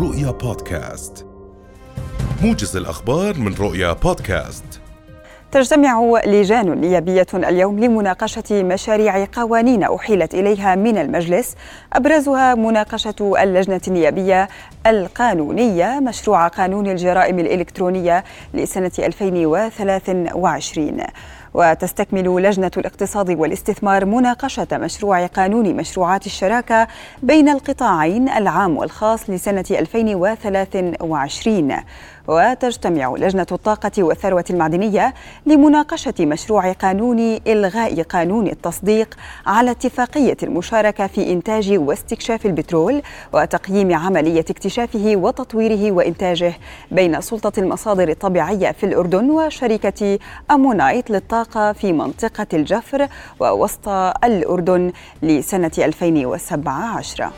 رؤيا بودكاست. موجز الأخبار من رؤيا بودكاست. تجتمع لجان نيابية اليوم لمناقشة مشاريع قوانين أحيلت إليها من المجلس. أبرزها مناقشة اللجنة النيابية القانونية مشروع قانون الجرائم الإلكترونية لسنة 2023 وتستكمل لجنة الاقتصاد والاستثمار مناقشة مشروع قانون مشروعات الشراكة بين القطاعين العام والخاص لسنة 2023 وتجتمع لجنة الطاقة والثروة المعدنية لمناقشة مشروع قانون إلغاء قانون التصديق على اتفاقية المشاركة في إنتاج واستكشاف البترول وتقييم عملية اكتشافه وتطويره وإنتاجه بين سلطة المصادر الطبيعية في الأردن وشركة أمونايت للطاقة في منطقة الجفر ووسط الأردن لسنة 2017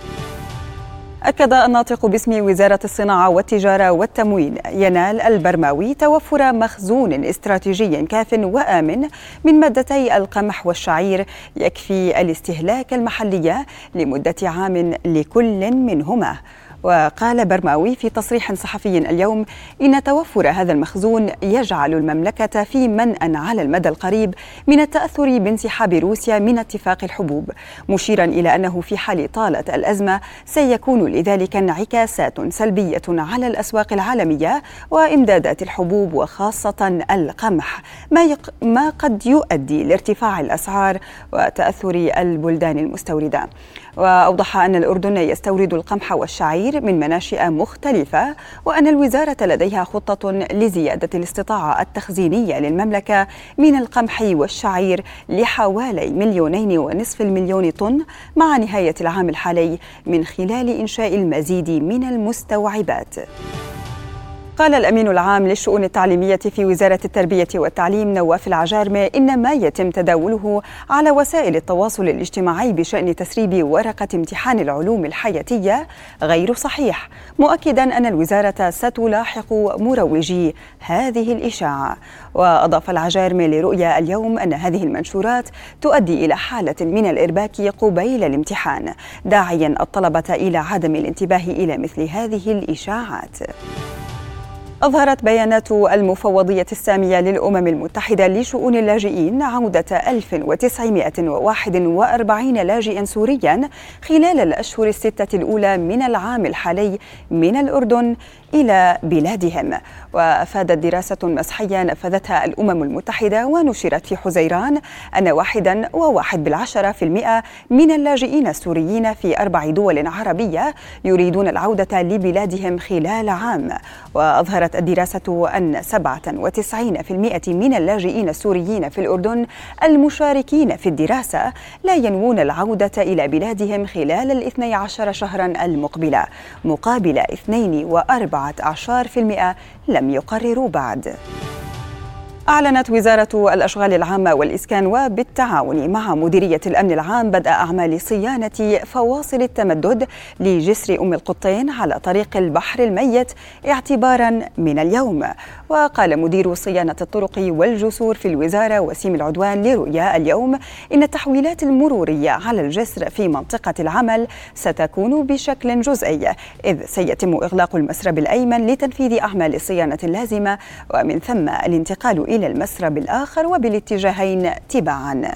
أكد الناطق باسم وزارة الصناعة والتجارة والتموين ينال البرماوي توفر مخزون استراتيجي كاف وآمن من مادتي القمح والشعير يكفي الاستهلاك المحلي لمدة عام لكل منهما. وقال برماوي في تصريح صحفي اليوم إن توفر هذا المخزون يجعل المملكة في منأى على المدى القريب من التأثر بانسحاب روسيا من اتفاق الحبوب مشيرا إلى أنه في حال طالت الأزمة سيكون لذلك انعكاسات سلبية على الأسواق العالمية وإمدادات الحبوب وخاصة القمح ما, يق... ما قد يؤدي لارتفاع الأسعار وتأثر البلدان المستوردة. وأوضح أن الأردن يستورد القمح والشعير من مناشئ مختلفة وأن الوزارة لديها خطة لزيادة الاستطاعة التخزينية للمملكة من القمح والشعير لحوالي مليونين ونصف المليون طن مع نهاية العام الحالي من خلال إنشاء المزيد من المستوعبات. قال الأمين العام للشؤون التعليمية في وزارة التربية والتعليم نواف العجارمة إن ما يتم تداوله على وسائل التواصل الاجتماعي بشأن تسريب ورقة امتحان العلوم الحياتية غير صحيح. مؤكدا أن الوزارة ستلاحق مروجي هذه الإشاعة. وأضاف العجارمة لرؤيا اليوم أن هذه المنشورات تؤدي إلى حالة من الإرباك قبيل الامتحان داعيا الطلبة إلى عدم الانتباه إلى مثل هذه الإشاعات. أظهرت بيانات المفوضية السامية للأمم المتحدة لشؤون اللاجئين عودة 1941 لاجئا سوريا خلال الأشهر الستة الأولى من العام الحالي من الأردن إلى بلادهم. وأفادت دراسة مسحية نفذتها الأمم المتحدة ونشرت في حزيران أن واحدا وواحد بالعشرة في المئة من اللاجئين السوريين في أربع دول عربية يريدون العودة لبلادهم خلال عام. وأظهرت الدراسة أن 97% من اللاجئين السوريين في الأردن المشاركين في الدراسة لا ينوون العودة إلى بلادهم خلال الاثني عشر شهرا المقبلة مقابل 2 و4 14% لم يقرروا بعد. أعلنت وزارة الأشغال العامة والإسكان وبالتعاون مع مديرية الأمن العام بدء أعمال صيانة فواصل التمدد لجسر أم القطين على طريق البحر الميت اعتبارا من اليوم. وقال مدير صيانة الطرق والجسور في الوزارة وسيم العدوان لرؤيا اليوم إن التحويلات المرورية على الجسر في منطقة العمل ستكون بشكل جزئي إذ سيتم إغلاق المسرب الأيمن لتنفيذ أعمال الصيانة اللازمة ومن ثم الانتقال إلى المسرب الآخر وبالاتجاهين تباعاً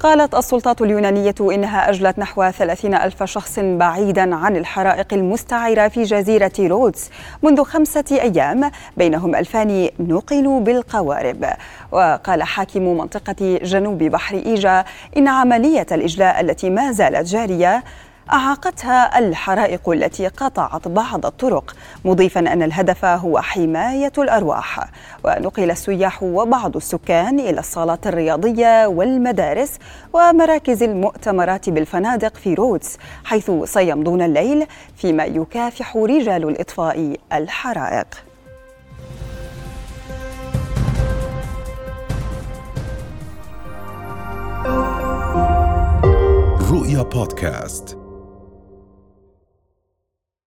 قالت السلطات اليونانية إنها أجلت نحو 30 ألف شخص بعيدا عن الحرائق المستعرة في جزيرة رودز منذ خمسة أيام بينهم ألفان نقلوا بالقوارب. وقال حاكم منطقة جنوب بحر إيجا إن عملية الإجلاء التي ما زالت جارية أعاقتها الحرائق التي قطعت بعض الطرق مضيفا أن الهدف هو حماية الأرواح. ونقل السياح وبعض السكان إلى الصالات الرياضية والمدارس ومراكز المؤتمرات بالفنادق في رودز حيث سيمضون الليل فيما يكافح رجال الإطفاء الحرائق. رؤيا بودكاست.